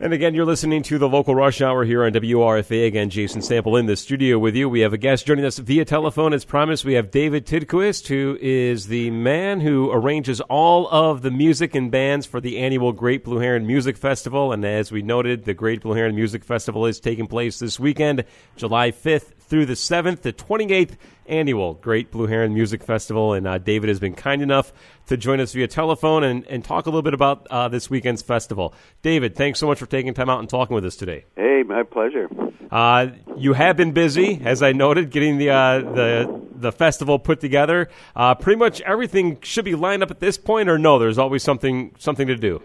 And again, you're listening to the local rush hour here on WRFA. Again, Jason Sample in the studio with you. We have a guest joining us via telephone. As promised, we have David Tidquist, who is the man who arranges all of the music and bands for the annual Great Blue Heron Music Festival. And as we noted, the Great Blue Heron Music Festival is taking place this weekend, July 5th through the 7th, the 28th annual Great Blue Heron Music Festival. And uh, David has been kind enough to join us via telephone and, and talk a little bit about uh, this weekend's festival. David, thanks so much for taking time out and talking with us today. Hey, my pleasure. Uh, you have been busy, as I noted, getting the uh, the the festival put together. Uh, pretty much everything should be lined up at this point, or no? There's always something something to do.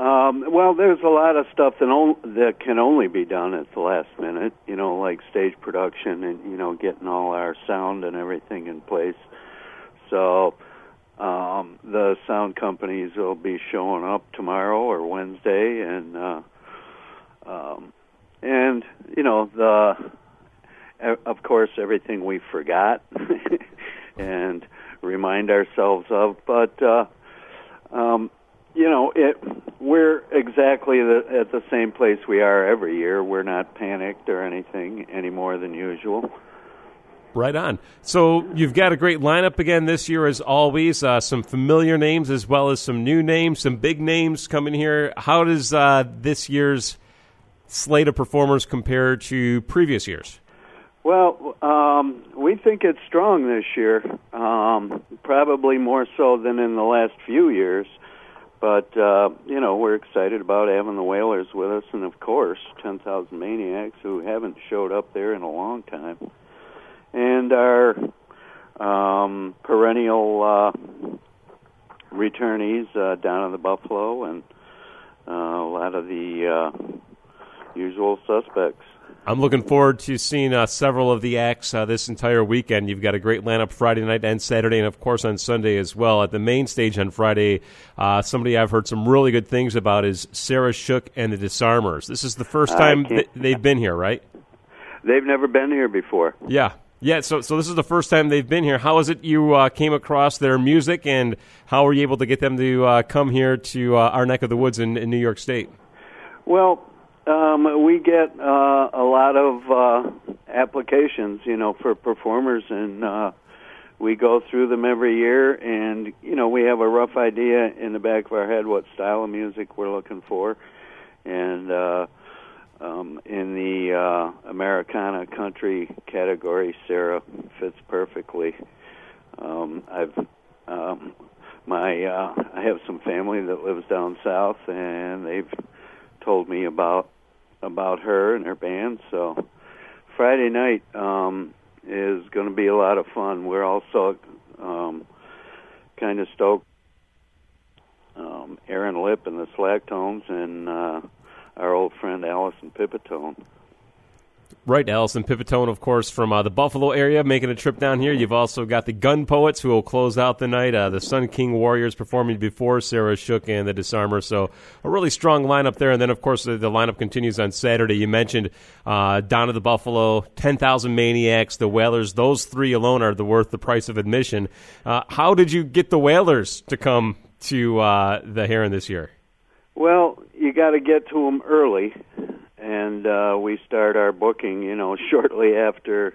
Um, well, there's a lot of stuff that on, that can only be done at the last minute. You know, like stage production and you know getting all our sound and everything in place. So um, the sound companies will be showing up tomorrow or Wednesday, and uh, um, and you know the of course everything we forgot and remind ourselves of, but. Uh, um, you know, it we're exactly the, at the same place we are every year. We're not panicked or anything any more than usual. Right on. So you've got a great lineup again this year, as always. Uh, some familiar names as well as some new names, some big names coming here. How does uh, this year's slate of performers compare to previous years? Well, um, we think it's strong this year, um, probably more so than in the last few years. But uh, you know, we're excited about having the Wailers with us, and of course, Ten Thousand Maniacs, who haven't showed up there in a long time, and our um, perennial uh, returnees uh, Donna the Buffalo, and uh, a lot of the uh, usual suspects. I'm looking forward to seeing uh, several of the acts uh, this entire weekend. You've got a great lineup Friday night and Saturday, and of course on Sunday as well. At the main stage on Friday, uh, somebody I've heard some really good things about is Sarah Shook and the Disarmers. This is the first time th- they've been here, right? They've never been here before. Yeah. Yeah, so so this is the first time they've been here. How is it you uh, came across their music, and how were you able to get them to uh, come here to uh, our neck of the woods in, in New York State? Well, um, we get uh, a lot of uh, applications, you know, for performers, and uh, we go through them every year. And you know, we have a rough idea in the back of our head what style of music we're looking for, and uh, um, in the uh, Americana country category, Sarah fits perfectly. Um, I've um, my uh, I have some family that lives down south, and they've told me about about her and her band. So Friday night um, is going to be a lot of fun. We're also um, kind of stoked. Um, Aaron Lip and the Slacktones and uh, our old friend Allison Pipitone. Right, Allison Pipitone, of course, from uh, the Buffalo area, making a trip down here. You've also got the Gunpoets, who will close out the night. Uh, the Sun King Warriors performing before Sarah Shook and the Disarmer. So a really strong lineup there. And then, of course, the, the lineup continues on Saturday. You mentioned uh, Donna the Buffalo, 10,000 Maniacs, the Wailers. Those three alone are the worth the price of admission. Uh, how did you get the Wailers to come to uh, the Heron this year? Well, you got to get to them early and uh, we start our booking, you know, shortly after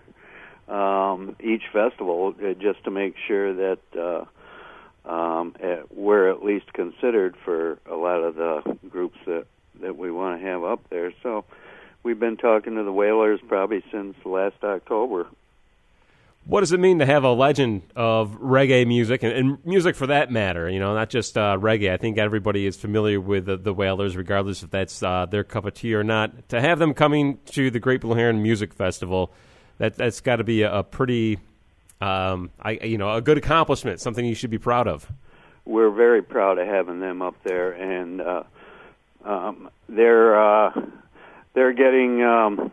um, each festival, uh, just to make sure that uh, um, at, we're at least considered for a lot of the groups that that we want to have up there. So we've been talking to the Wailers probably since last October. What does it mean to have a legend of reggae music and, and music for that matter? You know, not just uh, reggae. I think everybody is familiar with the, the Wailers, regardless if that's uh, their cup of tea or not. To have them coming to the Great Blue Heron Music Festival, that that's got to be a, a pretty, um, I you know, a good accomplishment. Something you should be proud of. We're very proud of having them up there, and uh, um, they're uh, they're getting. Um,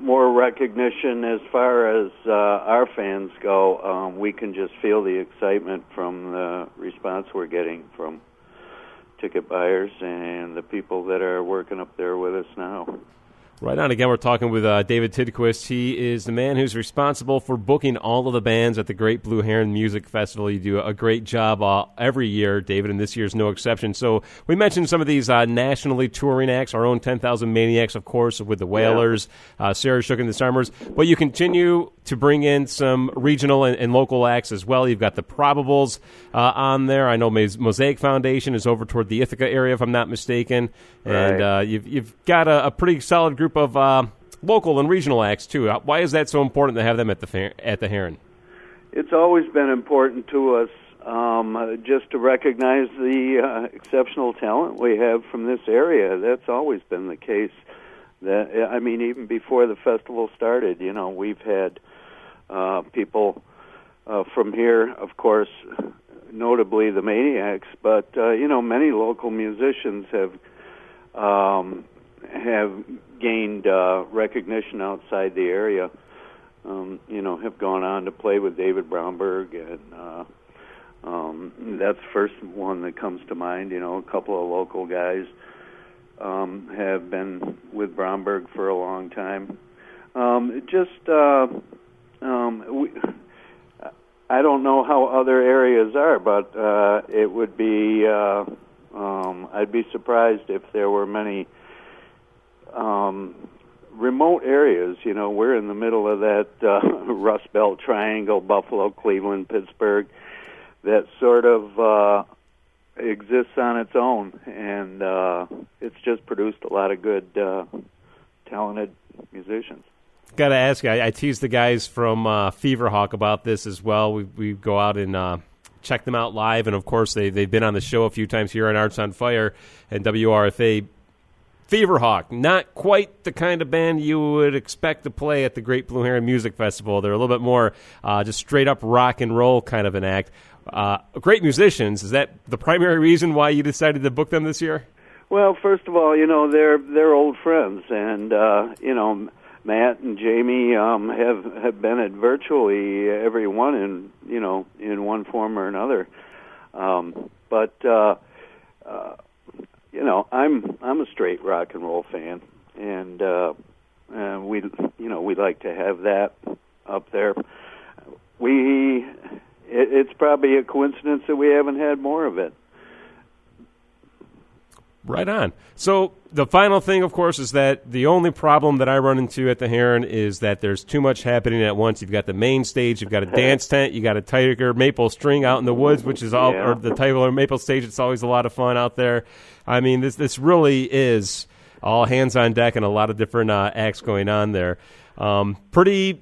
more recognition as far as uh, our fans go. Um, we can just feel the excitement from the response we're getting from ticket buyers and the people that are working up there with us now. Right on. Again, we're talking with uh, David Tidquist. He is the man who's responsible for booking all of the bands at the Great Blue Heron Music Festival. You do a great job uh, every year, David, and this year's no exception. So we mentioned some of these uh, nationally touring acts, our own 10,000 Maniacs, of course, with the Wailers, yeah. Uh, Sarah Shook and the Disarmers. But you continue to bring in some regional and, and local acts as well. You've got the Probables uh, on there. I know Mosaic Foundation is over toward the Ithaca area, if I'm not mistaken. And right. Uh, you've, you've got a, a pretty solid group group of uh, local and regional acts too. Uh, why is that so important to have them at the at the Heron? It's always been important to us um, uh, just to recognize the uh, exceptional talent we have from this area. That's always been the case. That I mean, even before the festival started, you know, we've had uh, people uh, from here, of course, notably the Maniacs, but uh, you know, many local musicians have um, have gained uh, recognition outside the area. Um, you know, have gone on to play with David Bromberg, and uh, um, that's the first one that comes to mind. You know, a couple of local guys um, have been with Bromberg for a long time. Um, just, uh, um, we, I don't know how other areas are, but uh, it would be. Uh, um, I'd be surprised if there were many um, remote areas. You know, we're in the middle of that uh, Rust Belt triangle: Buffalo, Cleveland, Pittsburgh. That sort of uh, exists on its own, and uh, it's just produced a lot of good, uh, talented musicians. Got to ask, I, I teased the guys from uh, Feverhawk about this as well. We we go out and uh, check them out live, and of course they they've been on the show a few times here on Arts on Fire and WRFA. Feverhawk, not quite the kind of band you would expect to play at the Great Blue Heron Music Festival. They're a little bit more uh, just straight up rock and roll kind of an act. Uh, great musicians. Is that the primary reason why you decided to book them this year? Well, first of all, you know they're they're old friends, and uh, you know Matt and Jamie um, have have been at virtually every one in you know in one form or another. Um, but uh, uh, you know, I'm I'm a straight rock and roll fan, and uh, uh, we you know we like to have that up there. We it, it's probably a coincidence that we haven't had more of it. Right on. So the final thing, of course, is that the only problem that I run into at the Heron is that there's too much happening at once. You've got the main stage, you've got a dance tent, you got a tiger maple string out in the woods, which is all, yeah. or the tiger maple stage. It's always a lot of fun out there. I mean, this this really is all hands on deck and a lot of different uh, acts going on there. Um, pretty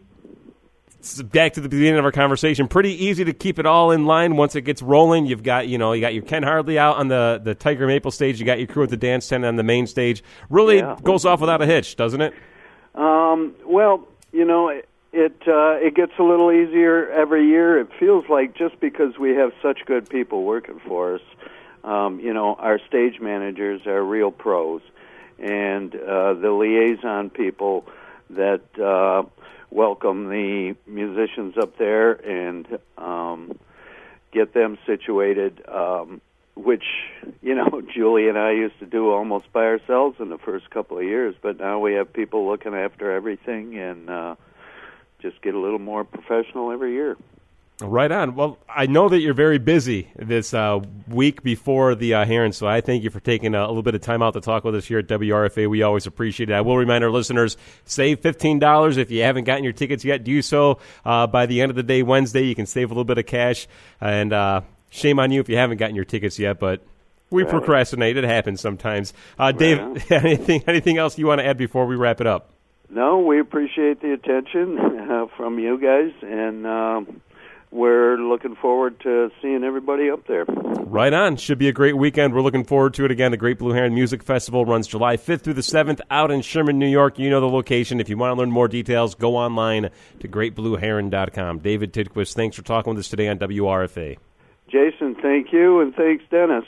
back to the beginning of our conversation, pretty easy to keep it all in line once it gets rolling. You've got, you know, you got your Ken Hardley out on the, the Tiger Maple stage. You got your crew at the dance tent on the main stage. Really yeah. goes off without a hitch, doesn't it? Um, well, you know, it it, uh, it gets a little easier every year. It feels like just because we have such good people working for us, um, you know, our stage managers are real pros, and uh, the liaison people that. Uh, welcome the musicians up there and um, get them situated. Um, which you know Julie and I used to do almost by ourselves in the first couple of years, but now we have people looking after everything and uh, just get a little more professional every year. Right on. Well, I know that you're very busy this uh, week before the uh, Heron, so I thank you for taking a, a, little bit of time out to talk with us here at WRFA. We always appreciate it. I will remind our listeners save $15 if you haven't gotten your tickets yet. Do so uh, by the end of the day, Wednesday. You can save a little bit of cash. And uh, shame on you if you haven't gotten your tickets yet, but we procrastinate. It happens sometimes. Uh, Dave, anything, anything else you want to add before we wrap it up? No, we appreciate the attention uh, from you guys, and um, we're looking forward to seeing everybody up there. Right on. Should be a great weekend. We're looking forward to it again. The Great Blue Heron Music Festival runs July 5th through the 7th out in Sherman, New York. You know the location. If you want to learn more details, go online to greatblueheron.com. David Tidquist, thanks for talking with us today on WRFA. Jason, thank you, and thanks, Dennis.